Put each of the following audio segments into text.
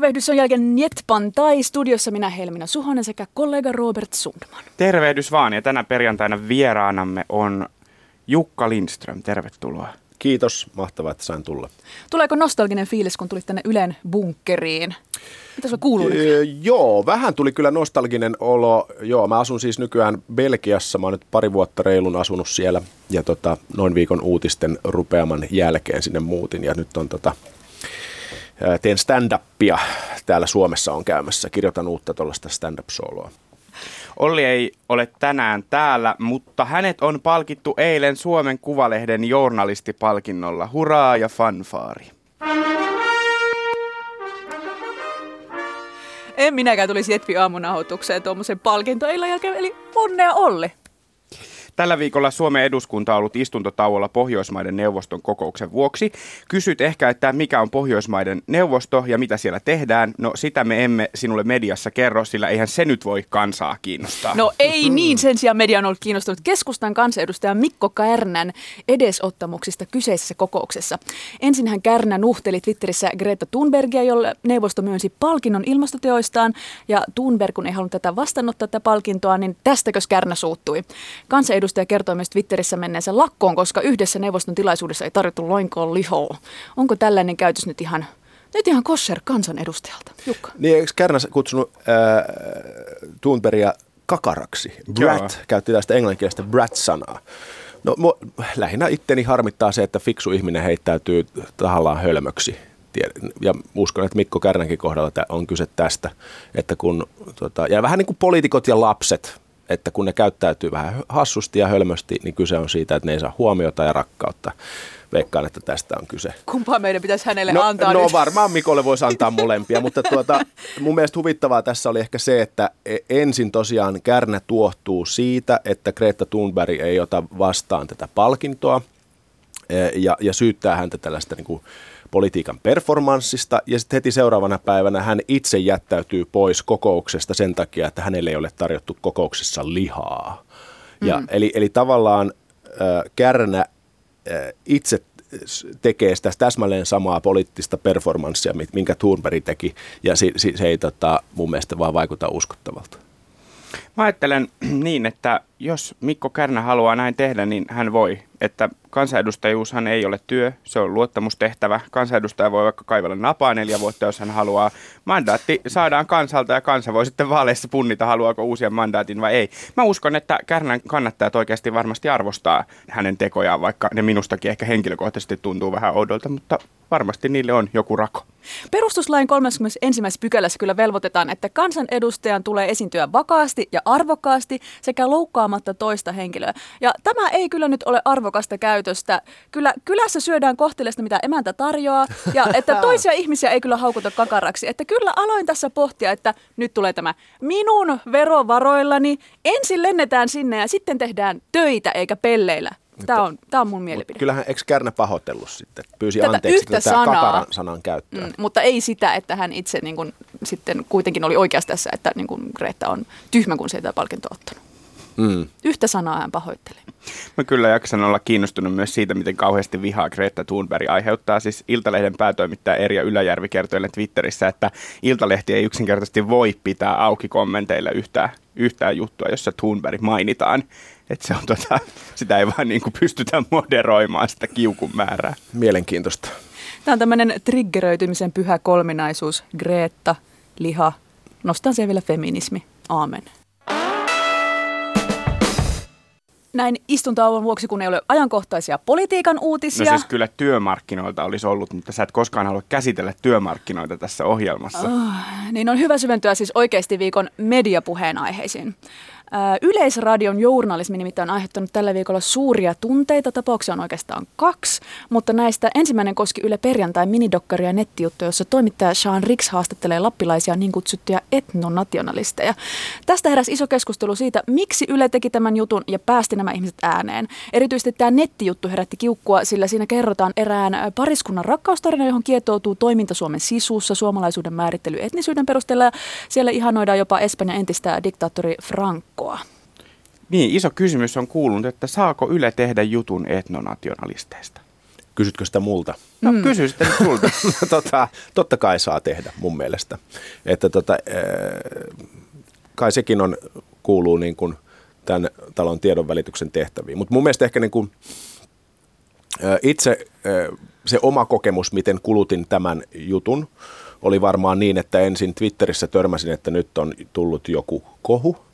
Tervehdys on jälkeen Njetpan tai studiossa minä Helmina Suhonen sekä kollega Robert Sundman. Tervehdys vaan ja tänä perjantaina vieraanamme on Jukka Lindström. Tervetuloa. Kiitos, mahtavaa, että sain tulla. Tuleeko nostalginen fiilis, kun tulit tänne Ylen bunkkeriin? Mitä sulla kuuluu? Öö, joo, vähän tuli kyllä nostalginen olo. Joo, mä asun siis nykyään Belgiassa. Mä oon nyt pari vuotta reilun asunut siellä ja tota, noin viikon uutisten rupeaman jälkeen sinne muutin. Ja nyt on tota, teen stand-upia täällä Suomessa on käymässä. Kirjoitan uutta tuollaista stand-up-soloa. Olli ei ole tänään täällä, mutta hänet on palkittu eilen Suomen Kuvalehden journalistipalkinnolla. Huraa ja fanfaari. En minäkään tulisi Jetpi aamunauhoitukseen tuommoisen palkintoillan jälkeen, eli onnea Olli. Tällä viikolla Suomen eduskunta on ollut istuntotauolla Pohjoismaiden neuvoston kokouksen vuoksi. Kysyt ehkä, että mikä on Pohjoismaiden neuvosto ja mitä siellä tehdään. No sitä me emme sinulle mediassa kerro, sillä eihän se nyt voi kansaa kiinnostaa. No ei niin, sen sijaan media on ollut kiinnostunut keskustan kansanedustaja Mikko Kärnän edesottamuksista kyseisessä kokouksessa. Ensin hän Kärnä nuhteli Twitterissä Greta Thunbergia, jolle neuvosto myönsi palkinnon ilmastoteoistaan. Ja Thunberg, kun ei halunnut tätä vastaanottaa tätä palkintoa, niin tästäkös Kärnä suuttui. Kansanedustaja kertoi myös Twitterissä menneensä lakkoon, koska yhdessä neuvoston tilaisuudessa ei tarjottu loinkaan lihoa. Onko tällainen käytös nyt ihan, nyt ihan kosher kansanedustajalta? Jukka. Niin, eikö Kärnä kutsunut ää, Thunbergia kakaraksi? Brat, Joo. käytti tästä englanninkielistä brat-sanaa. No mu- lähinnä itteni harmittaa se, että fiksu ihminen heittäytyy tahallaan hölmöksi. Ja uskon, että Mikko Kärnänkin kohdalla tä- on kyse tästä, että kun, tota, ja vähän niin kuin poliitikot ja lapset, että kun ne käyttäytyy vähän hassusti ja hölmösti, niin kyse on siitä, että ne ei saa huomiota ja rakkautta. Veikkaan, että tästä on kyse. Kumpaa meidän pitäisi hänelle No, antaa no nyt? varmaan Mikolle voisi antaa molempia, mutta tuota, mun mielestä huvittavaa tässä oli ehkä se, että e- ensin tosiaan Kärnä tuohtuu siitä, että Greta Thunberg ei ota vastaan tätä palkintoa e, ja, ja syyttää häntä tällaista niin kuin politiikan performanssista ja sitten heti seuraavana päivänä hän itse jättäytyy pois kokouksesta sen takia, että hänelle ei ole tarjottu kokouksessa lihaa. Ja, eli, eli tavallaan äh, Kärnä äh, itse tekee sitä täsmälleen samaa poliittista performanssia, minkä Thunberg teki, ja se, se, se ei tota, mun mielestä vaan vaikuta uskottavalta. Mä ajattelen niin, että jos Mikko Kärnä haluaa näin tehdä, niin hän voi. Että kansanedustajuushan ei ole työ, se on luottamustehtävä. Kansanedustaja voi vaikka kaivella napaa neljä vuotta, jos hän haluaa. Mandaatti saadaan kansalta ja kansa voi sitten vaaleissa punnita, haluaako uusia mandaatin vai ei. Mä uskon, että Kärnän kannattajat oikeasti varmasti arvostaa hänen tekojaan, vaikka ne minustakin ehkä henkilökohtaisesti tuntuu vähän oudolta, mutta varmasti niille on joku rako. Perustuslain 31. pykälässä kyllä velvoitetaan, että kansanedustajan tulee esiintyä vakaasti ja arvokkaasti sekä loukkaamatta toista henkilöä. Ja tämä ei kyllä nyt ole arvokasta käytöstä. Kyllä kylässä syödään kohteleesta, mitä emäntä tarjoaa, ja että toisia ihmisiä ei kyllä haukuta kakaraksi. Että kyllä aloin tässä pohtia, että nyt tulee tämä minun verovaroillani. Ensin lennetään sinne ja sitten tehdään töitä eikä pelleillä. Tämä on, tämä on mun mielipide. Mutta kyllähän eikö Kärnä pahoitellut sitten? Pyysi Tätä anteeksi yhtä tätä sanaa. kakaran sanan käyttöä. Mm, mutta ei sitä, että hän itse niin kuin, sitten kuitenkin oli oikeassa tässä, että niin kuin Greta on tyhmä, kun se ei tätä palkintoa ottanut. Mm. Yhtä sanaa hän pahoitteli. Mä kyllä jaksan olla kiinnostunut myös siitä, miten kauheasti vihaa Greta Thunberg aiheuttaa. Siis Iltalehden päätoimittaja Erja Yläjärvi kertoi Twitterissä, että Iltalehti ei yksinkertaisesti voi pitää auki kommenteilla yhtään, yhtään juttua, jossa Thunberg mainitaan. Että se on tota, sitä ei vaan niin kuin pystytä moderoimaan sitä kiukun määrää. Mielenkiintoista. Tämä on tämmöinen triggeröitymisen pyhä kolminaisuus. Greta, liha, nostan siihen vielä feminismi. Aamen. Näin istuntauon vuoksi, kun ei ole ajankohtaisia politiikan No uutisia. siis kyllä työmarkkinoilta olisi ollut, mutta sä et koskaan halua käsitellä työmarkkinoita tässä ohjelmassa. Niin on hyvä syventyä siis oikeasti viikon mediapuheen aiheisiin. Ää, Yleisradion journalismi nimittäin on aiheuttanut tällä viikolla suuria tunteita. Tapauksia on oikeastaan kaksi, mutta näistä ensimmäinen koski Yle perjantai minidokkari ja nettijuttu, jossa toimittaja Sean Rix haastattelee lappilaisia niin kutsuttuja etnonationalisteja. Tästä heräsi iso keskustelu siitä, miksi Yle teki tämän jutun ja päästi nämä ihmiset ääneen. Erityisesti tämä nettijuttu herätti kiukkua, sillä siinä kerrotaan erään pariskunnan rakkaustarina, johon kietoutuu toiminta Suomen sisussa, suomalaisuuden määrittely etnisyyden perusteella ja siellä ihanoidaan jopa Espanjan entistä diktaattori Francoa. Niin, iso kysymys on kuulunut, että saako Yle tehdä jutun etnonationalisteista? Kysytkö sitä multa? No mm. kysy sitten sulta. tota, totta kai saa tehdä mun mielestä. Että tota, kai sekin on, kuuluu niin kuin tämän talon tiedonvälityksen tehtäviin. Mutta mun mielestä ehkä niin kuin, itse se oma kokemus, miten kulutin tämän jutun, oli varmaan niin, että ensin Twitterissä törmäsin, että nyt on tullut joku kohu.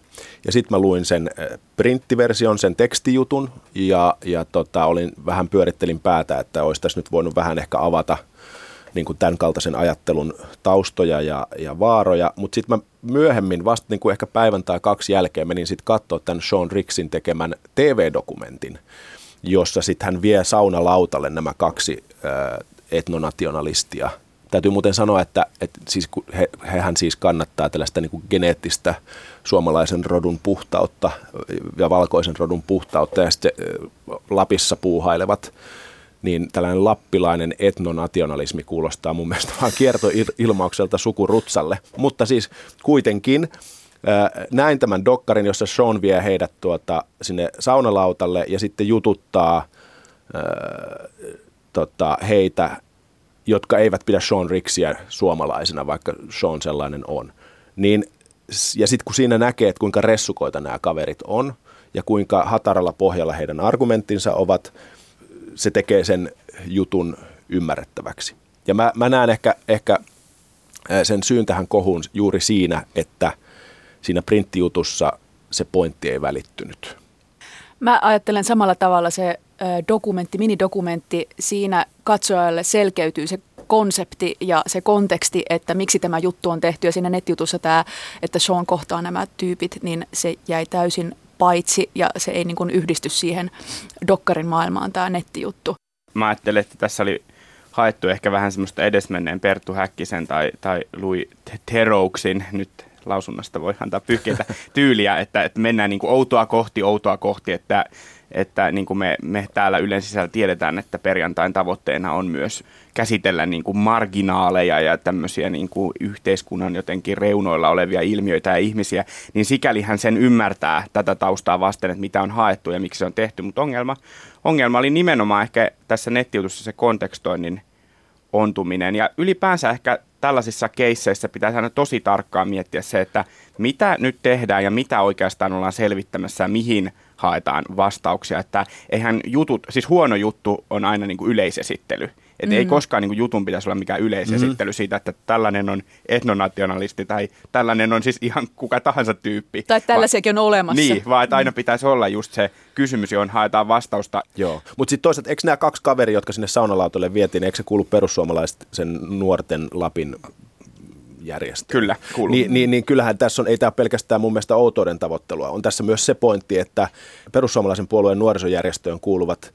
Ja sitten mä luin sen printtiversion, sen tekstijutun ja, ja tota, olin vähän pyörittelin päätä, että olisi tässä nyt voinut vähän ehkä avata niin kuin tämän kaltaisen ajattelun taustoja ja, ja vaaroja. Mutta sitten mä myöhemmin, vasta niin kuin ehkä päivän tai kaksi jälkeen, menin sitten katsoa tämän Sean Rixin tekemän TV-dokumentin, jossa sitten hän vie saunalautalle nämä kaksi äh, etnonationalistia – Täytyy muuten sanoa, että, että siis he, hehän siis kannattaa tällaista niin geneettistä suomalaisen rodun puhtautta ja valkoisen rodun puhtautta ja sitten Lapissa puuhailevat niin tällainen lappilainen etnonationalismi kuulostaa mun mielestä vaan kiertoilmaukselta sukurutsalle. Mutta siis kuitenkin näin tämän dokkarin, jossa Sean vie heidät tuota, sinne saunalautalle ja sitten jututtaa tota, heitä jotka eivät pidä Sean Rixiä suomalaisena, vaikka Sean sellainen on. Niin, ja sitten kun siinä näkee, että kuinka ressukoita nämä kaverit on ja kuinka hataralla pohjalla heidän argumenttinsa ovat, se tekee sen jutun ymmärrettäväksi. Ja mä, mä näen ehkä, ehkä sen syyn tähän kohuun juuri siinä, että siinä printtijutussa se pointti ei välittynyt. Mä ajattelen samalla tavalla se dokumentti, minidokumentti, siinä katsojalle selkeytyy se konsepti ja se konteksti, että miksi tämä juttu on tehty. Ja siinä nettijutussa tämä, että Sean kohtaa nämä tyypit, niin se jäi täysin paitsi ja se ei niin kuin yhdisty siihen dokkarin maailmaan tämä nettijuttu. Mä ajattelen, että tässä oli haettu ehkä vähän semmoista edesmenneen Perttu Häkkisen tai, tai Louis Terouksin, nyt lausunnasta voi antaa pyyhkeitä tyyliä, että, että mennään niin kuin outoa kohti, outoa kohti, että että niin kuin me, me täällä Ylen sisällä tiedetään, että perjantain tavoitteena on myös käsitellä niin kuin marginaaleja ja tämmöisiä niin kuin yhteiskunnan jotenkin reunoilla olevia ilmiöitä ja ihmisiä, niin sikälihän sen ymmärtää tätä taustaa vasten, että mitä on haettu ja miksi se on tehty. Mutta ongelma, ongelma oli nimenomaan ehkä tässä nettiutussa se kontekstoinnin ontuminen. Ja ylipäänsä ehkä tällaisissa keisseissä pitäisi aina tosi tarkkaan miettiä se, että mitä nyt tehdään ja mitä oikeastaan ollaan selvittämässä ja mihin – haetaan vastauksia. Että eihän jutut, siis huono juttu on aina niin kuin yleisesittely. Että mm. ei koskaan niin kuin jutun pitäisi olla mikään yleisesittely mm. siitä, että tällainen on etnonationalisti tai tällainen on siis ihan kuka tahansa tyyppi. Tai tällaisiakin on olemassa. Niin, vaan että aina pitäisi olla just se kysymys, johon haetaan vastausta. Joo, mutta sitten toisaalta, eikö nämä kaksi kaveria, jotka sinne saunalautalle vietiin, eikö se kuulu perussuomalaiset sen nuorten Lapin järjestö. Kyllä, kuuluu. Niin, niin, niin kyllähän tässä on, ei tämä pelkästään mun mielestä outouden tavoittelua. On tässä myös se pointti, että perussuomalaisen puolueen nuorisojärjestöön kuuluvat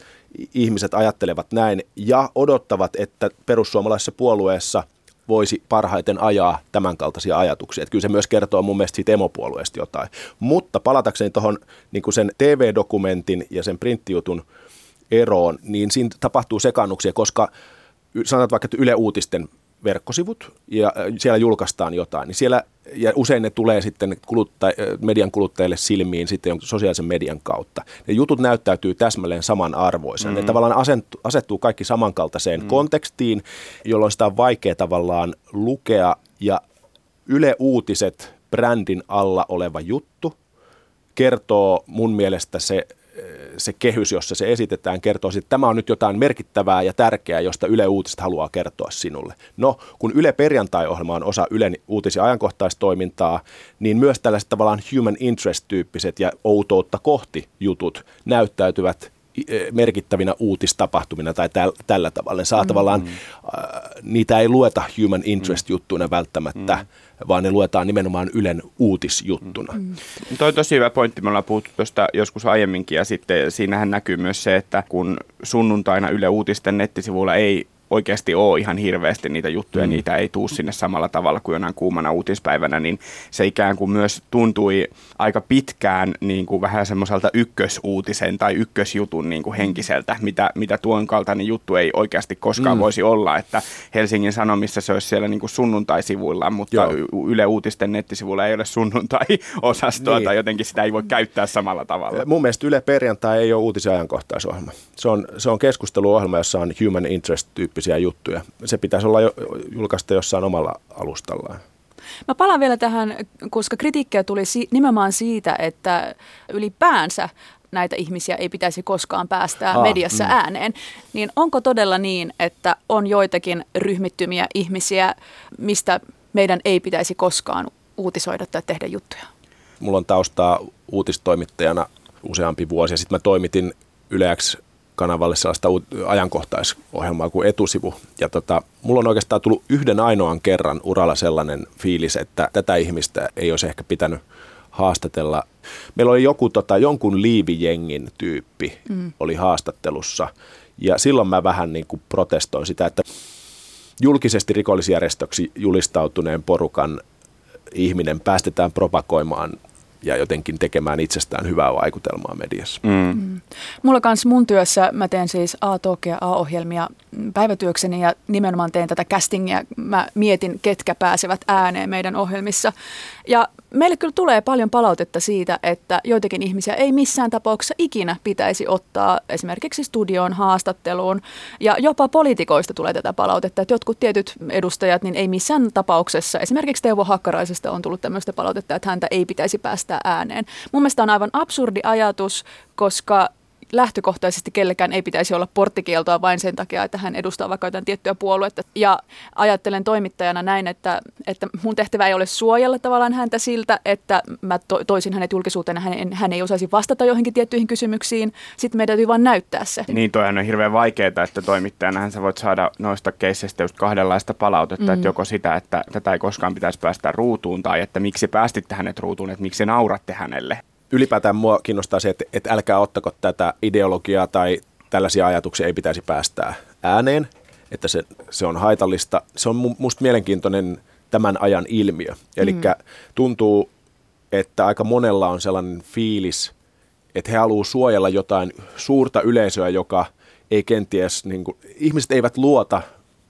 ihmiset ajattelevat näin ja odottavat, että perussuomalaisessa puolueessa voisi parhaiten ajaa tämänkaltaisia ajatuksia. Että kyllä se myös kertoo mun mielestä siitä emopuolueesta jotain. Mutta palatakseni tuohon niin sen TV-dokumentin ja sen printtijutun eroon, niin siinä tapahtuu sekannuksia, koska sanotaan vaikka, että Yle Uutisten verkkosivut ja äh, siellä julkaistaan jotain, niin siellä, ja usein ne tulee sitten kuluttaj- äh, median kuluttajille silmiin sitten sosiaalisen median kautta. Ne jutut näyttäytyy täsmälleen samanarvoisena. Mm. Ne tavallaan asettuu, asettuu kaikki samankaltaiseen mm. kontekstiin, jolloin sitä on vaikea tavallaan lukea ja Yle Uutiset brändin alla oleva juttu kertoo mun mielestä se se kehys, jossa se esitetään, kertoo, että tämä on nyt jotain merkittävää ja tärkeää, josta Yle Uutiset haluaa kertoa sinulle. No, kun Yle Perjantai-ohjelma on osa Ylen uutis- ja ajankohtaistoimintaa, niin myös tällaiset tavallaan human interest-tyyppiset ja outoutta kohti jutut näyttäytyvät merkittävinä uutistapahtumina tai täl, tällä tavalla. Saa mm. tavallaan, äh, niitä ei lueta human interest-juttuina välttämättä, mm vaan ne luetaan nimenomaan Ylen uutisjuttuna. Mm. Toi on tosi hyvä pointti. Me ollaan puhuttu tuosta joskus aiemminkin ja sitten siinähän näkyy myös se, että kun sunnuntaina Yle Uutisten nettisivuilla ei oikeasti ole ihan hirveästi niitä juttuja, mm. niitä ei tuu sinne samalla tavalla kuin jonain kuumana uutispäivänä, niin se ikään kuin myös tuntui aika pitkään niin kuin vähän semmoiselta ykkösuutisen tai ykkösjutun niin kuin henkiseltä, mitä, mitä tuon kaltainen juttu ei oikeasti koskaan mm. voisi olla, että Helsingin Sanomissa se olisi siellä niin kuin sunnuntai-sivuilla, mutta Joo. Yle Uutisten nettisivuilla ei ole sunnuntai-osastoa niin. tai jotenkin sitä ei voi käyttää samalla tavalla. Mun mielestä Yle Perjantai ei ole uutisajankohtaisohjelma. Se on, se on keskusteluohjelma, jossa on human interest tyyppi tyyppisiä juttuja. Se pitäisi olla jo, julkaista jossain omalla alustallaan. Mä palaan vielä tähän, koska kritiikkiä tuli si- nimenomaan siitä, että ylipäänsä näitä ihmisiä ei pitäisi koskaan päästää Aa, mediassa mm. ääneen. Niin onko todella niin, että on joitakin ryhmittymiä ihmisiä, mistä meidän ei pitäisi koskaan uutisoida tai tehdä juttuja? Mulla on taustaa uutistoimittajana useampi vuosi ja sitten mä toimitin Yleäksi kanavalle sellaista ajankohtaisohjelmaa kuin etusivu. Ja tota, mulla on oikeastaan tullut yhden ainoan kerran uralla sellainen fiilis, että tätä ihmistä ei olisi ehkä pitänyt haastatella. Meillä oli joku tota, jonkun liivijengin tyyppi mm. oli haastattelussa ja silloin mä vähän niin kuin protestoin sitä, että julkisesti rikollisjärjestöksi julistautuneen porukan ihminen päästetään propagoimaan ja jotenkin tekemään itsestään hyvää vaikutelmaa mediassa. Mm. Mm. Mulla kanssa mun työssä, mä teen siis A-talk ja A-ohjelmia päivätyökseni ja nimenomaan teen tätä castingia. Mä mietin, ketkä pääsevät ääneen meidän ohjelmissa. Ja meille kyllä tulee paljon palautetta siitä, että joitakin ihmisiä ei missään tapauksessa ikinä pitäisi ottaa esimerkiksi studioon haastatteluun. Ja jopa poliitikoista tulee tätä palautetta, että jotkut tietyt edustajat niin ei missään tapauksessa, esimerkiksi Teuvo Hakkaraisesta on tullut tämmöistä palautetta, että häntä ei pitäisi päästää ääneen. Mun mielestä on aivan absurdi ajatus, koska lähtökohtaisesti kellekään ei pitäisi olla porttikieltoa vain sen takia, että hän edustaa vaikka jotain tiettyä puoluetta. Ja ajattelen toimittajana näin, että, että mun tehtävä ei ole suojella tavallaan häntä siltä, että mä to, toisin hänet julkisuuteen, hän, hän ei osaisi vastata johonkin tiettyihin kysymyksiin. Sitten meidän täytyy vain näyttää se. Niin, toihan on hirveän vaikeaa, että toimittajana sä voit saada noista keisseistä just kahdenlaista palautetta, mm. että joko sitä, että tätä ei koskaan pitäisi päästä ruutuun, tai että miksi päästitte hänet ruutuun, että miksi nauratte hänelle ylipäätään mua kiinnostaa se, että, että älkää ottako tätä ideologiaa tai tällaisia ajatuksia ei pitäisi päästää ääneen, että se, se on haitallista. Se on musta mielenkiintoinen tämän ajan ilmiö. Eli mm. tuntuu, että aika monella on sellainen fiilis, että he haluavat suojella jotain suurta yleisöä, joka ei kenties, niin kuin, ihmiset eivät luota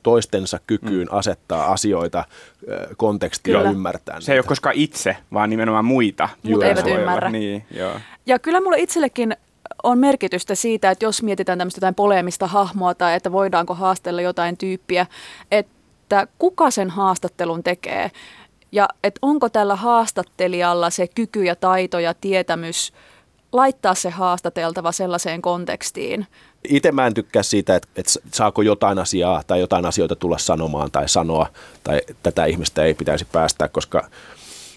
toistensa kykyyn mm. asettaa asioita kontekstia kyllä. ymmärtää. Se ei ole koskaan itse, vaan nimenomaan muita. Mutta eivät ymmärrä. Niin, joo. Ja kyllä mulle itsellekin on merkitystä siitä, että jos mietitään tämmöistä jotain poleemista hahmoa tai että voidaanko haastella jotain tyyppiä, että kuka sen haastattelun tekee ja että onko tällä haastattelijalla se kyky ja taito ja tietämys laittaa se haastateltava sellaiseen kontekstiin, itse mä en tykkää siitä, että, että saako jotain asiaa tai jotain asioita tulla sanomaan tai sanoa, tai tätä ihmistä ei pitäisi päästää, koska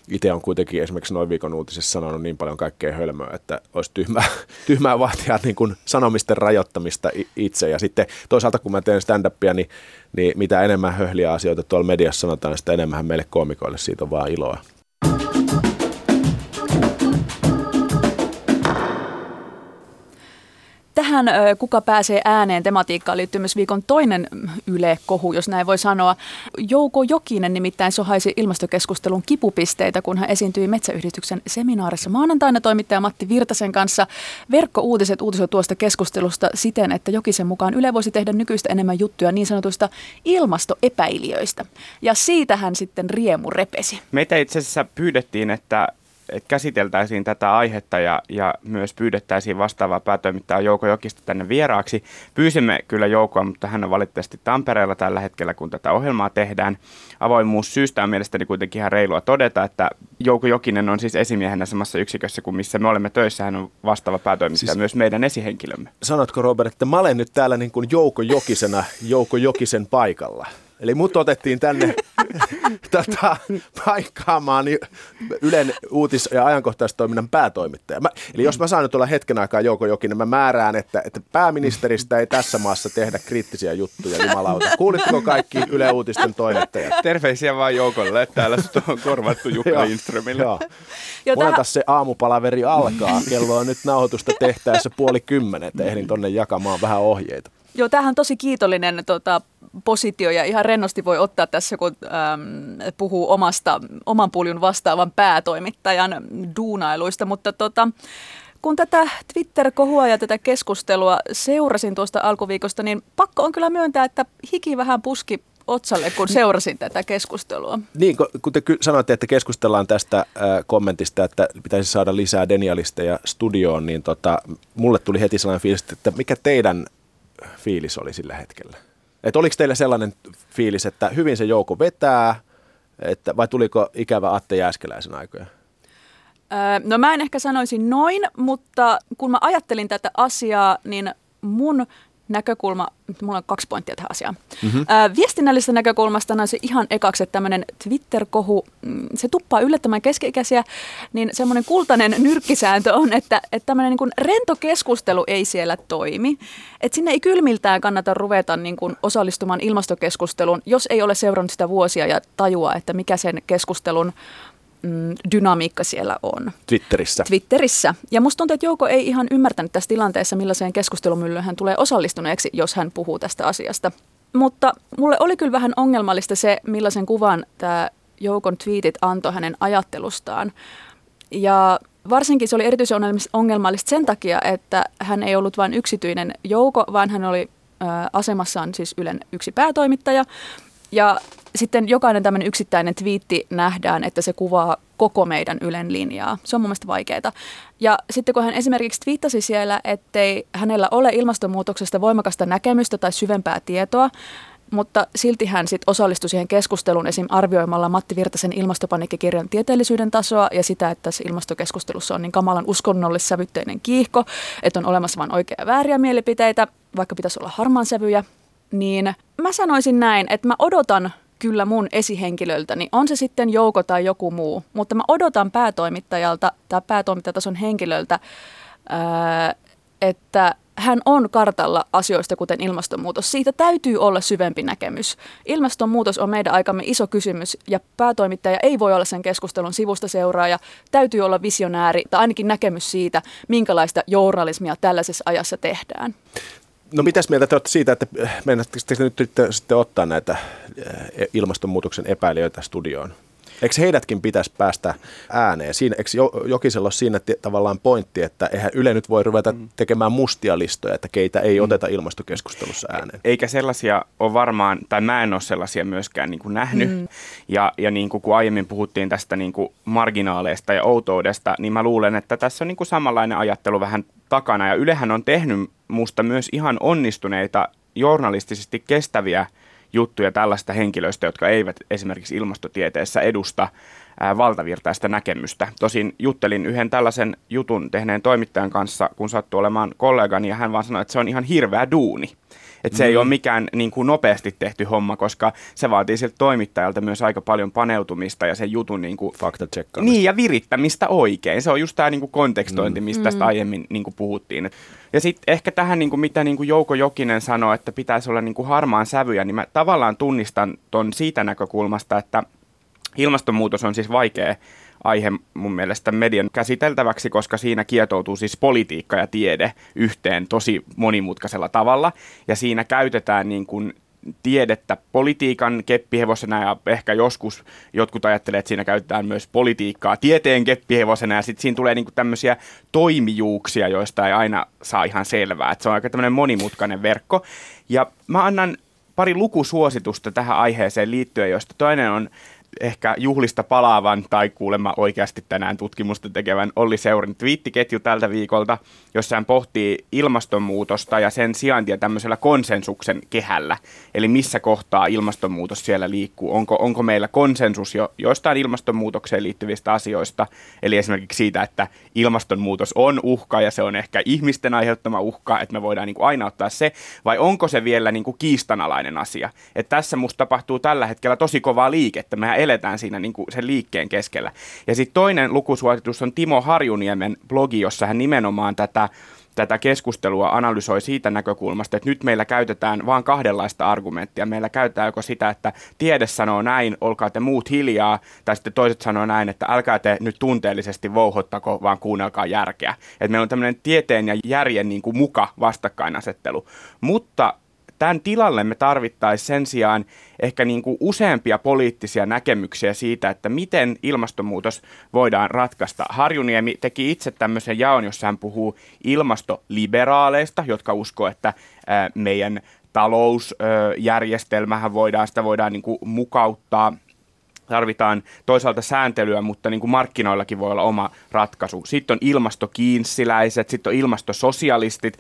itse on kuitenkin esimerkiksi noin viikon uutisissa sanonut niin paljon kaikkea hölmöä, että olisi tyhmää, tyhmää vaatia niin kuin sanomisten rajoittamista itse. Ja sitten toisaalta kun mä teen stand-upia, niin, niin mitä enemmän höhliä asioita tuolla mediassa sanotaan, niin sitä enemmän meille koomikoille siitä on vaan iloa. Tähän Kuka pääsee ääneen tematiikkaan liittyy myös viikon toinen Yle-kohu, jos näin voi sanoa. Jouko Jokinen nimittäin sohaisi ilmastokeskustelun kipupisteitä, kun hän esiintyi Metsäyhdistyksen seminaarissa maanantaina toimittaja Matti Virtasen kanssa. Verkkouutiset uutisoi tuosta keskustelusta siten, että Jokisen mukaan Yle voisi tehdä nykyistä enemmän juttuja niin sanotuista ilmastoepäilijöistä. Ja siitä hän sitten riemu repesi. Meitä itse asiassa pyydettiin, että että käsiteltäisiin tätä aihetta ja, ja myös pyydettäisiin vastaavaa päätoimittajaa Jouko Jokista tänne vieraaksi. Pyysimme kyllä Joukoa, mutta hän on valitettavasti Tampereella tällä hetkellä, kun tätä ohjelmaa tehdään. Avoimuus syystä on mielestäni kuitenkin ihan reilua todeta, että Jouko Jokinen on siis esimiehenä samassa yksikössä kuin missä me olemme töissä. Hän on vastaava päätoimittaja siis, myös meidän esihenkilömme. Sanotko Robert, että mä olen nyt täällä niin kuin Jouko Jokisena Jouko Jokisen paikalla? Eli mut otettiin tänne tota, paikkaamaan Ylen uutis- ja ajankohtaistoiminnan päätoimittaja. Mä, eli jos mä saan nyt olla hetken aikaa Jouko Jokinen, mä määrään, että, että pääministeristä ei tässä maassa tehdä kriittisiä juttuja, jumalauta. Kuulitteko kaikki Yle Uutisten toimittajat? Terveisiä vaan Joukolle, että täällä sut on korvattu Jukka Joo, Lindströmille. Joo. Taas se aamupalaveri alkaa. Kello on nyt nauhoitusta tehtäessä puoli kymmenen, että ehdin tonne jakamaan vähän ohjeita. Joo, tämähän on tosi kiitollinen tota, positio ja ihan rennosti voi ottaa tässä, kun äm, puhuu omasta, oman puljun vastaavan päätoimittajan duunailuista, mutta tota, kun tätä Twitter-kohua ja tätä keskustelua seurasin tuosta alkuviikosta, niin pakko on kyllä myöntää, että hiki vähän puski otsalle, kun seurasin tätä keskustelua. Niin, kun- te sanoitte, että keskustellaan tästä äh, kommentista, että pitäisi saada lisää denialisteja studioon, niin tota, mulle tuli heti sellainen fiilis, että mikä teidän fiilis oli sillä hetkellä? Et oliko teillä sellainen fiilis, että hyvin se joukko vetää, että, vai tuliko ikävä Atte Jääskeläisen aikoja? No mä en ehkä sanoisi noin, mutta kun mä ajattelin tätä asiaa, niin mun näkökulma, mulla on kaksi pointtia tähän asiaan. Mm-hmm. Viestinnällisestä näkökulmasta on se ihan ekaksi, että tämmöinen Twitter-kohu, mm, se tuppaa yllättämään keski-ikäisiä, niin semmoinen kultainen nyrkkisääntö on, että, että tämmöinen niin kuin rento keskustelu ei siellä toimi. Että sinne ei kylmiltään kannata ruveta niin kuin osallistumaan ilmastokeskusteluun, jos ei ole seurannut sitä vuosia ja tajua, että mikä sen keskustelun mm, dynamiikka siellä on. Twitterissä. Twitterissä. Ja musta tuntuu, että Jouko ei ihan ymmärtänyt tässä tilanteessa, millaiseen keskustelumyllyyn hän tulee osallistuneeksi, jos hän puhuu tästä asiasta. Mutta mulle oli kyllä vähän ongelmallista se, millaisen kuvan tämä Joukon tweetit antoi hänen ajattelustaan. Ja varsinkin se oli erityisen ongelmallista sen takia, että hän ei ollut vain yksityinen Jouko, vaan hän oli asemassaan siis Ylen yksi päätoimittaja. Ja sitten jokainen tämmöinen yksittäinen twiitti nähdään, että se kuvaa koko meidän Ylen linjaa. Se on mun mielestä vaikeaa. Ja sitten kun hän esimerkiksi twiittasi siellä, ettei hänellä ole ilmastonmuutoksesta voimakasta näkemystä tai syvempää tietoa, mutta silti hän sitten osallistui siihen keskusteluun esim. arvioimalla Matti Virtasen ilmastopaniikkikirjan tieteellisyyden tasoa ja sitä, että tässä ilmastokeskustelussa on niin kamalan uskonnollissävytteinen kiihko, että on olemassa vain oikea ja vääriä mielipiteitä, vaikka pitäisi olla harmaan sävyjä, niin mä sanoisin näin, että mä odotan kyllä mun esihenkilöltäni, on se sitten Jouko tai joku muu, mutta mä odotan päätoimittajalta tai päätoimittajatason henkilöltä, ää, että hän on kartalla asioista, kuten ilmastonmuutos. Siitä täytyy olla syvempi näkemys. Ilmastonmuutos on meidän aikamme iso kysymys ja päätoimittaja ei voi olla sen keskustelun sivusta seuraaja. Täytyy olla visionääri tai ainakin näkemys siitä, minkälaista journalismia tällaisessa ajassa tehdään. No mitäs mieltä te olette siitä, että mennättekö te nyt sitten- ottaa näitä äh, ilmastonmuutoksen epäilijöitä studioon? Eikö heidätkin pitäisi päästä ääneen? Siinä, eikö Jo- Jokisella ole siinä tavallaan pointti, että eihän Yle nyt voi ruveta tekemään mustia listoja, että keitä ei oteta ilmastokeskustelussa ääneen? Eikä sellaisia ole varmaan, tai mä en ole sellaisia myöskään niin kuin nähnyt. Mm. Ja, ja niin kuin, kun aiemmin puhuttiin tästä niin kuin marginaaleista ja outoudesta, niin mä luulen, että tässä on niin kuin samanlainen ajattelu vähän takana. Ja Ylehän on tehnyt musta myös ihan onnistuneita journalistisesti kestäviä juttuja tällaista henkilöistä, jotka eivät esimerkiksi ilmastotieteessä edusta valtavirtaista näkemystä. Tosin juttelin yhden tällaisen jutun tehneen toimittajan kanssa, kun sattui olemaan kollegani, ja hän vaan sanoi, että se on ihan hirveä duuni. Että se ei ole mikään niin kuin nopeasti tehty homma, koska se vaatii siltä toimittajalta myös aika paljon paneutumista ja sen jutun niin kuin, Fakta niin, ja virittämistä oikein. Se on just tämä niinku kontekstointi, mistä tästä aiemmin niinku puhuttiin. Et- Ja sitten ehkä tähän, niinku, mitä niinku Jouko Jokinen sanoi, että pitäisi olla niinku harmaan sävyjä, niin mä tavallaan tunnistan ton siitä näkökulmasta, että ilmastonmuutos on siis vaikea aihe mun mielestä median käsiteltäväksi, koska siinä kietoutuu siis politiikka ja tiede yhteen tosi monimutkaisella tavalla. Ja siinä käytetään niin kuin tiedettä politiikan keppihevosena ja ehkä joskus jotkut ajattelee, että siinä käytetään myös politiikkaa tieteen keppihevosena ja sitten siinä tulee niinku tämmöisiä toimijuuksia, joista ei aina saa ihan selvää. Et se on aika tämmöinen monimutkainen verkko. Ja mä annan pari lukusuositusta tähän aiheeseen liittyen, joista toinen on ehkä juhlista palaavan tai kuulemma oikeasti tänään tutkimusta tekevän Olli Seurin twiittiketju tältä viikolta, jossa hän pohtii ilmastonmuutosta ja sen sijaintia tämmöisellä konsensuksen kehällä. Eli missä kohtaa ilmastonmuutos siellä liikkuu. Onko, onko meillä konsensus jo joistain ilmastonmuutokseen liittyvistä asioista, eli esimerkiksi siitä, että ilmastonmuutos on uhka ja se on ehkä ihmisten aiheuttama uhka, että me voidaan niin kuin aina ottaa se, vai onko se vielä niin kuin kiistanalainen asia. Että tässä musta tapahtuu tällä hetkellä tosi kovaa liikettä, mehän eletään siinä niin kuin sen liikkeen keskellä. Ja sitten toinen lukusuositus on Timo Harjuniemen blogi, jossa hän nimenomaan tätä tätä keskustelua analysoi siitä näkökulmasta, että nyt meillä käytetään vain kahdenlaista argumenttia. Meillä käytetään joko sitä, että tiede sanoo näin, olkaa te muut hiljaa, tai sitten toiset sanoo näin, että älkää te nyt tunteellisesti vouhottako, vaan kuunnelkaa järkeä. Et meillä on tämmöinen tieteen ja järjen niin kuin muka vastakkainasettelu. Mutta tämän tilalle me tarvittaisiin sen sijaan ehkä niin kuin useampia poliittisia näkemyksiä siitä, että miten ilmastonmuutos voidaan ratkaista. Harjuniemi teki itse tämmöisen jaon, jossa hän puhuu ilmastoliberaaleista, jotka uskoo, että meidän talousjärjestelmähän voidaan, sitä voidaan niin kuin mukauttaa tarvitaan toisaalta sääntelyä, mutta niin kuin markkinoillakin voi olla oma ratkaisu. Sitten on ilmastokiinsiläiset, sitten on ilmastososialistit,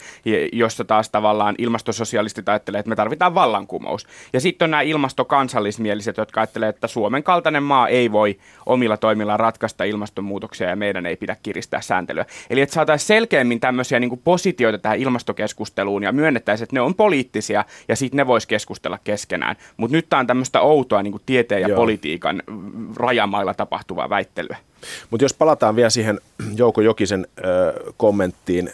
jossa taas tavallaan ilmastososialistit ajattelee, että me tarvitaan vallankumous. Ja sitten on nämä ilmastokansallismieliset, jotka ajattelee, että Suomen kaltainen maa ei voi omilla toimilla ratkaista ilmastonmuutoksia ja meidän ei pidä kiristää sääntelyä. Eli että saataisiin selkeämmin tämmöisiä niin kuin positioita tähän ilmastokeskusteluun ja myönnettäisiin, että ne on poliittisia ja sitten ne vois keskustella keskenään. Mutta nyt tämä on tämmöistä outoa niin kuin tieteen ja Joo. politiikan rajamailla tapahtuvaa väittelyä. Mutta jos palataan vielä siihen Jouko Jokisen ö, kommenttiin,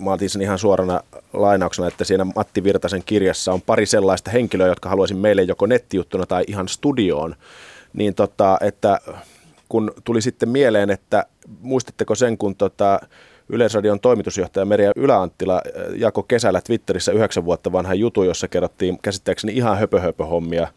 mä otin sen ihan suorana lainauksena, että siinä Matti Virtasen kirjassa on pari sellaista henkilöä, jotka haluaisin meille joko nettijuttuna tai ihan studioon, niin tota, että kun tuli sitten mieleen, että muistatteko sen, kun tota, Yleisradion toimitusjohtaja Merja Yläanttila jako kesällä Twitterissä yhdeksän vuotta vanha jutu, jossa kerrottiin käsittääkseni ihan höpö hommia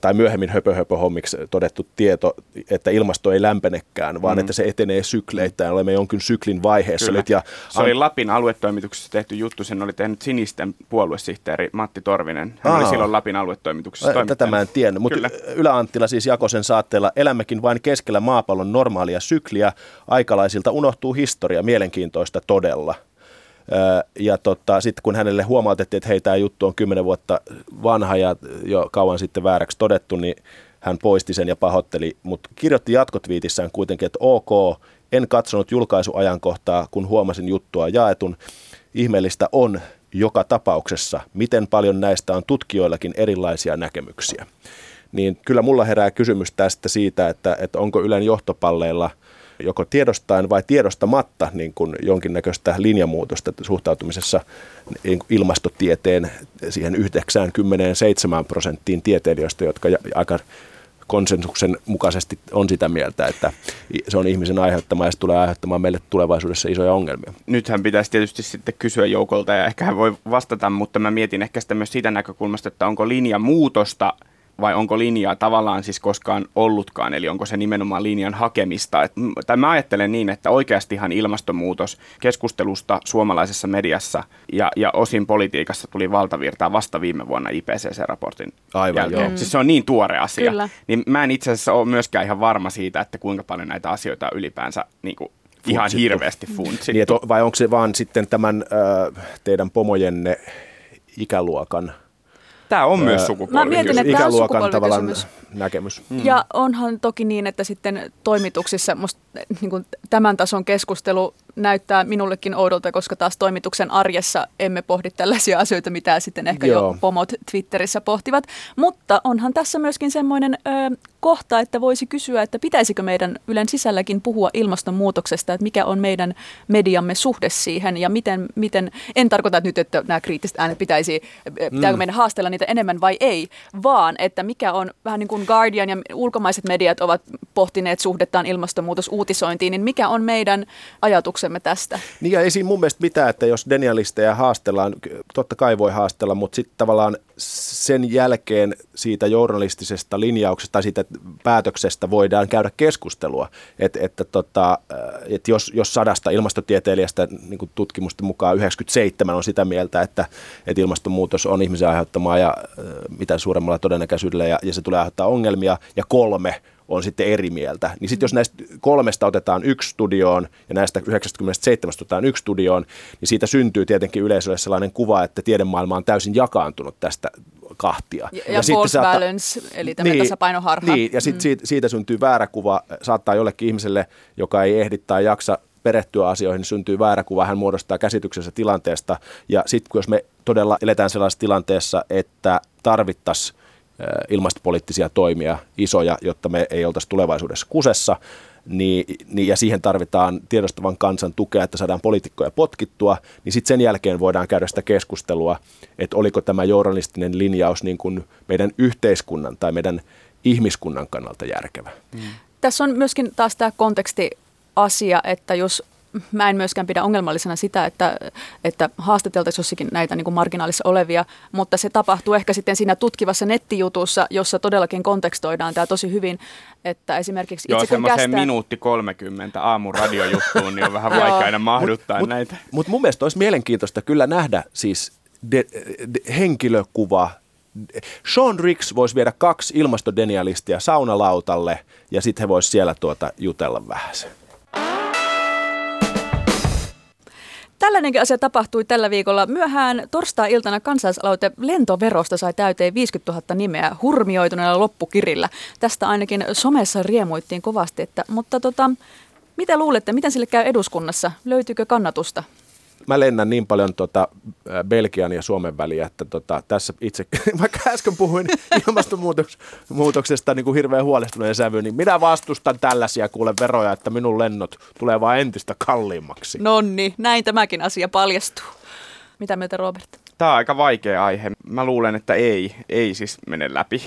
tai myöhemmin hommiksi todettu tieto, että ilmasto ei lämpenekään, vaan mm. että se etenee sykleittäin. Olemme jonkin syklin vaiheessa Kyllä. nyt. Ja se an... oli Lapin aluetoimituksessa tehty juttu, sen oli tehnyt sinisten puoluesihteeri Matti Torvinen. Hän Aa. oli silloin Lapin aluetoimituksessa Tätä mä en tiennyt, mutta Ylä-Anttila siis jakoi sen saatteella, elämmekin vain keskellä maapallon normaalia sykliä, aikalaisilta unohtuu historia, mielenkiintoista todella. Ja tota, sitten kun hänelle huomautettiin, että hei, tämä juttu on kymmenen vuotta vanha ja jo kauan sitten vääräksi todettu, niin hän poisti sen ja pahoitteli, mutta kirjoitti jatkotviitissään kuitenkin, että ok, en katsonut julkaisuajankohtaa, kun huomasin juttua jaetun. Ihmeellistä on joka tapauksessa, miten paljon näistä on tutkijoillakin erilaisia näkemyksiä. Niin kyllä mulla herää kysymys tästä siitä, että, että onko Ylen johtopalleilla – joko tiedostaen vai tiedostamatta niin kuin jonkinnäköistä linjamuutosta suhtautumisessa niin ilmastotieteen siihen 97 prosenttiin tieteilijöistä, jotka aika konsensuksen mukaisesti on sitä mieltä, että se on ihmisen aiheuttama ja se tulee aiheuttamaan meille tulevaisuudessa isoja ongelmia. Nythän pitäisi tietysti sitten kysyä joukolta ja ehkä hän voi vastata, mutta mä mietin ehkä sitä myös siitä näkökulmasta, että onko linja muutosta vai onko linjaa tavallaan siis koskaan ollutkaan, eli onko se nimenomaan linjan hakemista. Et, tai mä ajattelen niin, että oikeastihan ilmastonmuutos keskustelusta suomalaisessa mediassa ja, ja osin politiikassa tuli valtavirtaa vasta viime vuonna IPCC-raportin Aivan, jälkeen. Joo. Siis se on niin tuore asia. Kyllä. Niin mä en itse asiassa ole myöskään ihan varma siitä, että kuinka paljon näitä asioita ylipäänsä niin kuin ihan hirveästi funtsittu. Niin, vai onko se vaan sitten tämän äh, teidän pomojenne ikäluokan Tämä on myös sukupuoli. Mä mietin, että tämä on tavallaan näkemys. Mm. Ja onhan toki niin, että sitten toimituksissa musta, niin kuin tämän tason keskustelu näyttää minullekin oudolta, koska taas toimituksen arjessa emme pohdi tällaisia asioita, mitä sitten ehkä Joo. jo pomot Twitterissä pohtivat. Mutta onhan tässä myöskin semmoinen ö, kohta, että voisi kysyä, että pitäisikö meidän Ylen sisälläkin puhua ilmastonmuutoksesta, että mikä on meidän mediamme suhde siihen ja miten, miten en tarkoita nyt, että nämä kriittiset äänet pitäisi, pitääkö mm. meidän haastella niitä enemmän vai ei, vaan että mikä on vähän niin kuin Guardian ja ulkomaiset mediat ovat pohtineet suhdettaan ilmastonmuutosuutisointiin, niin mikä on meidän ajatuksemme tästä? Niin ja ei siinä mun mielestä mitään, että jos denialisteja haastellaan, totta kai voi haastella, mutta sitten tavallaan sen jälkeen siitä journalistisesta linjauksesta tai siitä päätöksestä voidaan käydä keskustelua. Et, että tota, et jos, jos sadasta ilmastotieteilijästä niin tutkimusten mukaan 97 on sitä mieltä, että, että ilmastonmuutos on ihmisen aiheuttamaa ja mitä suuremmalla todennäköisyydellä ja, ja se tulee aiheuttaa ongelmia ja kolme on sitten eri mieltä. Niin sitten jos näistä kolmesta otetaan yksi studioon ja näistä 97 otetaan yksi studioon, niin siitä syntyy tietenkin yleisölle sellainen kuva, että tiedemaailma on täysin jakaantunut tästä kahtia. Ja, ja, ja false saattaa, balance, eli tämä niin, tasapainoharha. Niin, ja sitten mm. siitä, siitä syntyy väärä kuva, saattaa jollekin ihmiselle, joka ei ehdi tai jaksa perehtyä asioihin, niin syntyy väärä kuva, hän muodostaa käsityksensä tilanteesta. Ja sitten jos me todella eletään sellaisessa tilanteessa, että tarvittaisiin ilmastopoliittisia toimia isoja, jotta me ei oltaisi tulevaisuudessa kusessa, niin, niin, ja siihen tarvitaan tiedostavan kansan tukea, että saadaan poliitikkoja potkittua, niin sitten sen jälkeen voidaan käydä sitä keskustelua, että oliko tämä journalistinen linjaus niin kuin meidän yhteiskunnan tai meidän ihmiskunnan kannalta järkevä. Mm. Tässä on myöskin taas tämä konteksti asia, että jos mä en myöskään pidä ongelmallisena sitä, että, että haastateltaisiin jossakin näitä niin kuin marginaalissa olevia, mutta se tapahtuu ehkä sitten siinä tutkivassa nettijutussa, jossa todellakin kontekstoidaan tämä tosi hyvin, että esimerkiksi Joo, itse kun kästään... minuutti 30 aamun radiojuttuun, niin on vähän vaikea aina mahduttaa mut, näitä. Mutta mut mun mielestä olisi mielenkiintoista kyllä nähdä siis de, de, henkilökuva. Sean Ricks voisi viedä kaksi ilmastodenialistia saunalautalle ja sitten he voisivat siellä tuota jutella vähän Tällainenkin asia tapahtui tällä viikolla. Myöhään torstai-iltana kansalaisaloite lentoverosta sai täyteen 50 000 nimeä hurmioituneella loppukirillä. Tästä ainakin somessa riemuittiin kovasti, että, mutta tota, mitä luulette, miten sille käy eduskunnassa? Löytyykö kannatusta? Mä lennän niin paljon tota, Belgian ja Suomen väliä, että tota, tässä itse, vaikka äsken puhuin ilmastonmuutoksesta niin kuin hirveän huolestuneen sävy, niin minä vastustan tällaisia kuule veroja, että minun lennot tulee vain entistä kalliimmaksi. Nonni, näin tämäkin asia paljastuu. Mitä mieltä Robert? Tämä on aika vaikea aihe. Mä luulen, että ei, ei siis mene läpi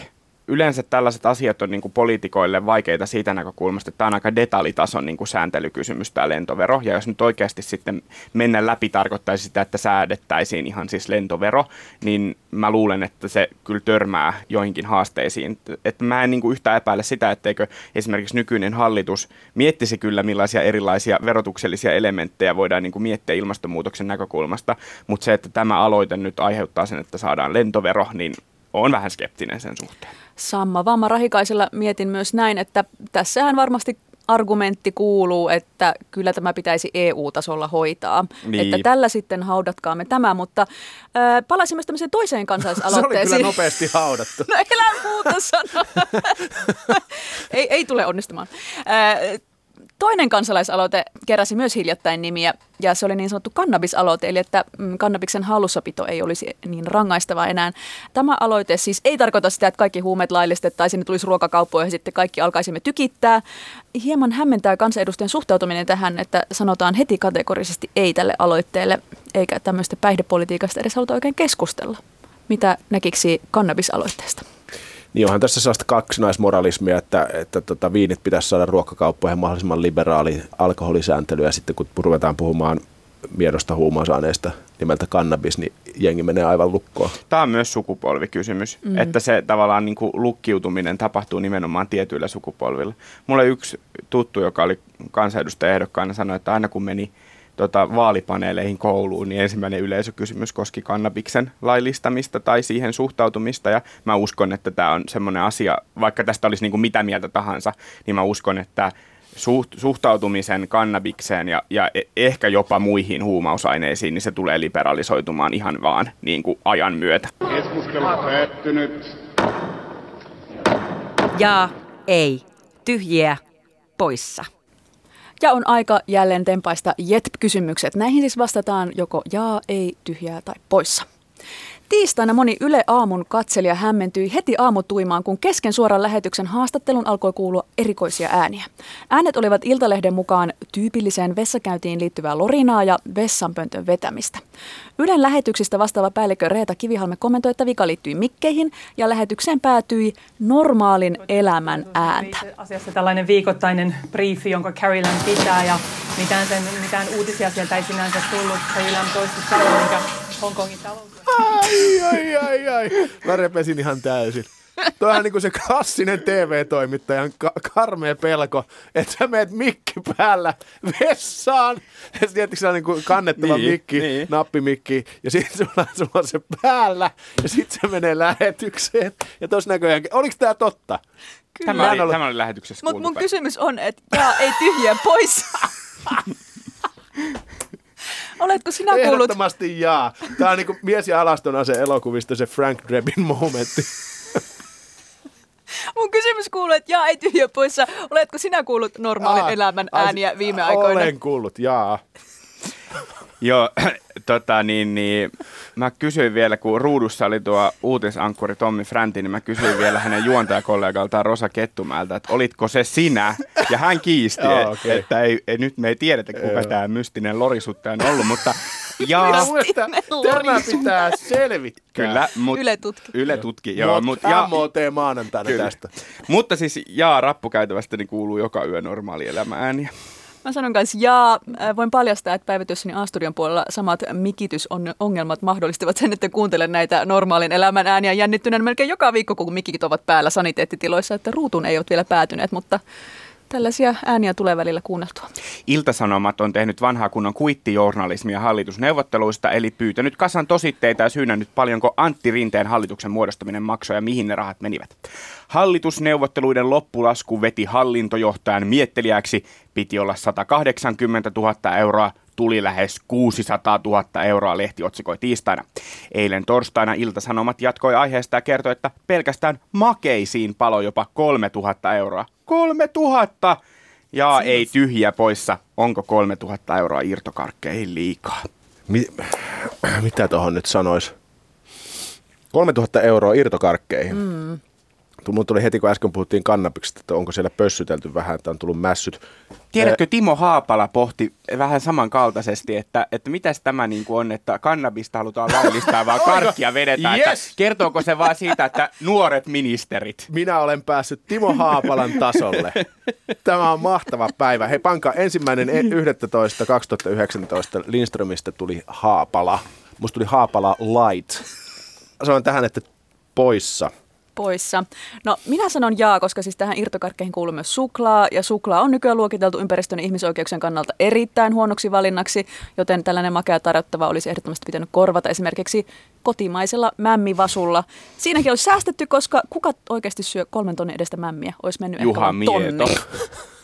yleensä tällaiset asiat on niin kuin poliitikoille vaikeita siitä näkökulmasta, että tämä on aika detaljitason niin kuin sääntelykysymys tämä lentovero. Ja jos nyt oikeasti sitten mennä läpi tarkoittaisi sitä, että säädettäisiin ihan siis lentovero, niin mä luulen, että se kyllä törmää joihinkin haasteisiin. Että mä en niin kuin yhtä epäile sitä, etteikö esimerkiksi nykyinen hallitus miettisi kyllä millaisia erilaisia verotuksellisia elementtejä voidaan niin kuin miettiä ilmastonmuutoksen näkökulmasta, mutta se, että tämä aloite nyt aiheuttaa sen, että saadaan lentovero, niin on vähän skeptinen sen suhteen. Samma Vamma Rahikaisella mietin myös näin, että tässähän varmasti argumentti kuuluu, että kyllä tämä pitäisi EU-tasolla hoitaa. Niin. Että tällä sitten haudatkaamme tämä, mutta äh, palaisin myös tämmöiseen toiseen kansalaisaloitteeseen. Se oli kyllä nopeasti haudattu. no elä muuta sanoa. ei, ei tule onnistumaan. Äh, Toinen kansalaisaloite keräsi myös hiljattain nimiä, ja se oli niin sanottu kannabisaloite, eli että mm, kannabiksen hallussapito ei olisi niin rangaistava enää. Tämä aloite siis ei tarkoita sitä, että kaikki huumeet laillistettaisiin, ne tulisi ruokakauppoihin ja sitten kaikki alkaisimme tykittää. Hieman hämmentää kansanedustajan suhtautuminen tähän, että sanotaan heti kategorisesti ei tälle aloitteelle, eikä tämmöistä päihdepolitiikasta edes haluta oikein keskustella. Mitä näkiksi kannabisaloitteesta? Niin onhan tässä sellaista kaksinaismoralismia, että, että tota, viinit pitäisi saada ruokakauppoihin mahdollisimman liberaali alkoholisääntely ja sitten kun ruvetaan puhumaan miedosta huumausaineista nimeltä kannabis, niin jengi menee aivan lukkoon. Tämä on myös sukupolvikysymys, mm. että se tavallaan niin kuin lukkiutuminen tapahtuu nimenomaan tietyillä sukupolvilla. Mulle yksi tuttu, joka oli kansanedustaja ehdokkaana, sanoi, että aina kun meni – tota, vaalipaneeleihin kouluun, niin ensimmäinen yleisökysymys koski kannabiksen laillistamista tai siihen suhtautumista. Ja mä uskon, että tämä on semmoinen asia, vaikka tästä olisi niin kuin mitä mieltä tahansa, niin mä uskon, että suht, suhtautumisen kannabikseen ja, ja e, ehkä jopa muihin huumausaineisiin, niin se tulee liberalisoitumaan ihan vaan niin kuin ajan myötä. Keskustelu päättynyt. Ja ei. Tyhjiä poissa. Ja on aika jälleen tempaista JET-kysymykset. Näihin siis vastataan joko jaa, ei, tyhjää tai poissa. Tiistaina moni Yle Aamun katselija hämmentyi heti aamutuimaan, kun kesken suoran lähetyksen haastattelun alkoi kuulua erikoisia ääniä. Äänet olivat Iltalehden mukaan tyypilliseen vessakäyntiin liittyvää lorinaa ja vessanpöntön vetämistä. Ylen lähetyksistä vastaava päällikkö Reeta Kivihalme kommentoi, että vika liittyi mikkeihin ja lähetykseen päätyi normaalin elämän ääntä. Asiassa tällainen viikoittainen briefi, jonka Carolyn pitää ja mitään, sen, mitään uutisia sieltä ei sinänsä tullut. Carolyn toisti sanon, Hongkongin talous. Ai, ai, ai, ai. Mä repesin ihan täysin. Toi on niin se klassinen TV-toimittajan ka- karmea pelko, että sä meet mikki päällä vessaan. Ja sitten sä on niin kannettava Niin, mikki, niin. nappimikki, ja sitten sulla, sulla on se päällä, ja sitten se menee lähetykseen. Ja tossa näköjään, oliko tämä totta? Tämä Mä oli, ole- tämä oli lähetyksessä Mutta mun päivä. kysymys on, että jaa, ei tyhjiä pois. Oletko sinä kuullut? Ehdottomasti jaa. Tämä on niin mies ja alaston ase elokuvista se Frank Drebin momentti. Mun kysymys kuuluu, että jaa, ei tyhjiä poissa. Oletko sinä kuullut normaalin Aa, elämän ääniä viime aikoina? Olen kuullut, jaa. Joo, tota niin, niin, mä kysyin vielä, kun ruudussa oli tuo uutisankkuri Tommi Fränti, niin mä kysyin vielä hänen juontajakollegaltaan Rosa Kettumäeltä, että olitko se sinä? Ja hän kiisti, Joo, et- okei. että ei, ei, nyt me ei tiedetä, kuka Joo. tämä mystinen lorisuttaja on ollut, mutta muistan, tämä pitää selvittää. kyllä, mut, Yle tutki. Yle tutki, joo, Mut mut, ja, MOT maanantaina Kyllä. tästä. mutta siis jaa, rappukäytävästä niin kuuluu joka yö normaali elämä ääniä. Mä sanon kanssa, jaa, äh, voin paljastaa, että päivityssäni A-studion puolella samat mikitysongelmat mahdollistavat sen, että kuuntelen näitä normaalin elämän ääniä jännittyneen melkein joka viikko, kun mikit ovat päällä saniteettitiloissa, että ruutuun ei ole vielä päätyneet, mutta tällaisia ääniä tulee välillä kuunneltua. Iltasanomat on tehnyt vanhaa kunnon kuittijournalismia hallitusneuvotteluista, eli pyytänyt kasan tositteita ja syynännyt paljonko Antti Rinteen hallituksen muodostaminen maksoi ja mihin ne rahat menivät. Hallitusneuvotteluiden loppulasku veti hallintojohtajan miettelijäksi, piti olla 180 000 euroa, tuli lähes 600 000 euroa, lehti otsikoi tiistaina. Eilen torstaina Iltasanomat jatkoi aiheesta ja kertoi, että pelkästään makeisiin palo jopa 3000 euroa. 3000! Ja ei tyhjiä poissa. Onko 3000 euroa irtokarkkeihin liikaa? Mi- mitä tuohon nyt sanois? 3000 euroa irtokarkkeihin. Mm. Mun tuli heti, kun äsken puhuttiin kannabiksesta, että onko siellä pössytelty vähän, että on tullut mässyt. Tiedätkö, Timo Haapala pohti vähän samankaltaisesti, että, että mitäs tämä niin kuin on, että kannabista halutaan laillistaa, vaan karkkia vedetään. Yes! Että kertooko se vaan siitä, että nuoret ministerit? Minä olen päässyt Timo Haapalan tasolle. Tämä on mahtava päivä. Hei panka, ensimmäinen e- 11. 2019 Lindströmistä tuli Haapala. Musta tuli Haapala Light. Sanon tähän, että poissa. Poissa. No minä sanon jaa, koska siis tähän irtokarkkeihin kuuluu myös suklaa, ja suklaa on nykyään luokiteltu ympäristön ja ihmisoikeuksien kannalta erittäin huonoksi valinnaksi, joten tällainen makea tarjottava olisi ehdottomasti pitänyt korvata esimerkiksi kotimaisella mämmivasulla. Siinäkin olisi säästetty, koska kuka oikeasti syö kolmen tonnin edestä mämmiä? Olisi mennyt ehkä Juha vaan tonni.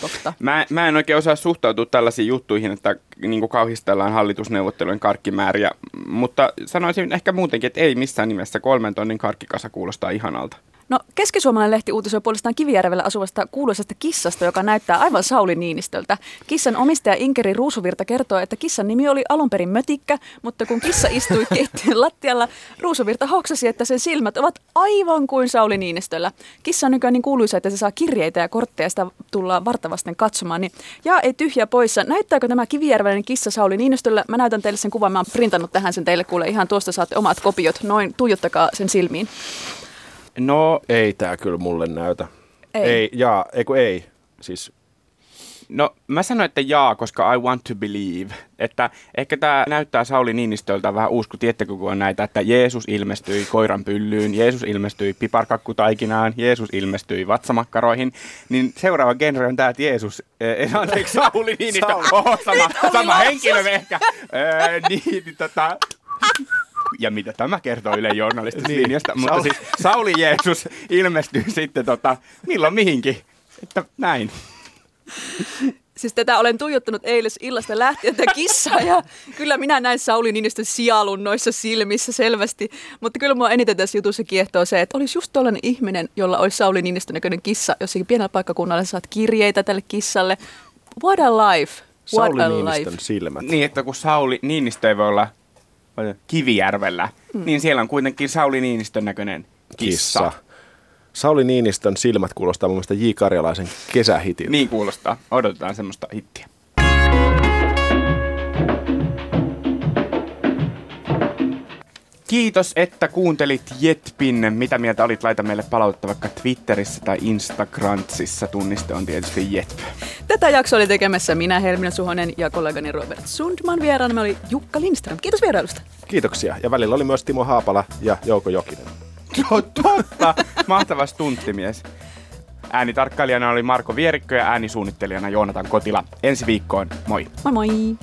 Totta. Mä, mä en oikein osaa suhtautua tällaisiin juttuihin, että niin kauhistellaan hallitusneuvottelujen karkkimääriä, mutta sanoisin ehkä muutenkin, että ei missään nimessä kolmen tonnin karkkikasa kuulostaa ihanalta. No keskisuomalainen lehti uutisoi puolestaan Kivijärvellä asuvasta kuuluisasta kissasta, joka näyttää aivan Sauli Niinistöltä. Kissan omistaja Inkeri Ruusuvirta kertoo, että kissan nimi oli alun perin Mötikkä, mutta kun kissa istui keittiön lattialla, Ruusuvirta hoksasi, että sen silmät ovat aivan kuin Sauli Niinistöllä. Kissa on nykyään niin kuuluisa, että se saa kirjeitä ja kortteja, sitä tullaan vartavasten katsomaan. Niin, ja ei tyhjä poissa. Näyttääkö tämä kivijärveläinen kissa Sauli Niinistöllä? Mä näytän teille sen kuvan, mä oon printannut tähän sen teille kuule. Ihan tuosta saatte omat kopiot. Noin, tuijottakaa sen silmiin. No, Ei tää kyllä mulle näytä. Ei. ei jaa, ei kun ei. Siis No mä sanoin, että jaa, koska I want to believe. Että ehkä tämä näyttää Sauli Niinistöltä vähän uusi, kun tiedättekö, kun on näitä, että Jeesus ilmestyi koiran pyllyyn, Jeesus ilmestyi piparkakkutaikinaan, Jeesus ilmestyi vatsamakkaroihin. Niin seuraava genre on tämä, että Jeesus, eh, anteeksi, Sauli Niinistö, Sauli. oho, sama, sama henkilö ehkä. Eh, niin, niin, tota, ja mitä tämä kertoo Yle journalistisesta Niin. linjasta. Mutta Sauli- siis Sauli Jeesus ilmestyy sitten tota, milloin mihinkin. Että näin. Siis tätä olen tuijottanut eilis illasta lähtien tätä kissaa ja kyllä minä näin Sauli Niinistön sialun noissa silmissä selvästi. Mutta kyllä mua eniten tässä jutussa kiehtoo se, että olisi just tollainen ihminen, jolla olisi Sauli Niinistön näköinen kissa jossakin pienellä paikkakunnalla. Saat kirjeitä tälle kissalle. What a life. What Sauli a Niinistön life. silmät. Niin, että kun Sauli Niinistö ei voi olla Kivijärvellä, mm. niin siellä on kuitenkin Sauli Niinistön näköinen kissa. Kissa. Sauli Niinistön silmät kuulostaa mun mielestä J. Karjalaisen kesähitiltä. Niin kuulostaa. Odotetaan semmoista hittiä. Kiitos, että kuuntelit Jetpin. Mitä mieltä olit? Laita meille palautetta vaikka Twitterissä tai Instagramsissa. Tunniste on tietysti Jetp. Tätä jaksoa oli tekemässä minä, Helmina Suhonen ja kollegani Robert Sundman. Vieraanamme oli Jukka Lindström. Kiitos vierailusta. Kiitoksia. Ja välillä oli myös Timo Haapala ja Jouko Jokinen. No totta. Mahtava stunttimies. Äänitarkkailijana oli Marko Vierikkö ja äänisuunnittelijana Joonatan Kotila. Ensi viikkoon, moi! Moi moi!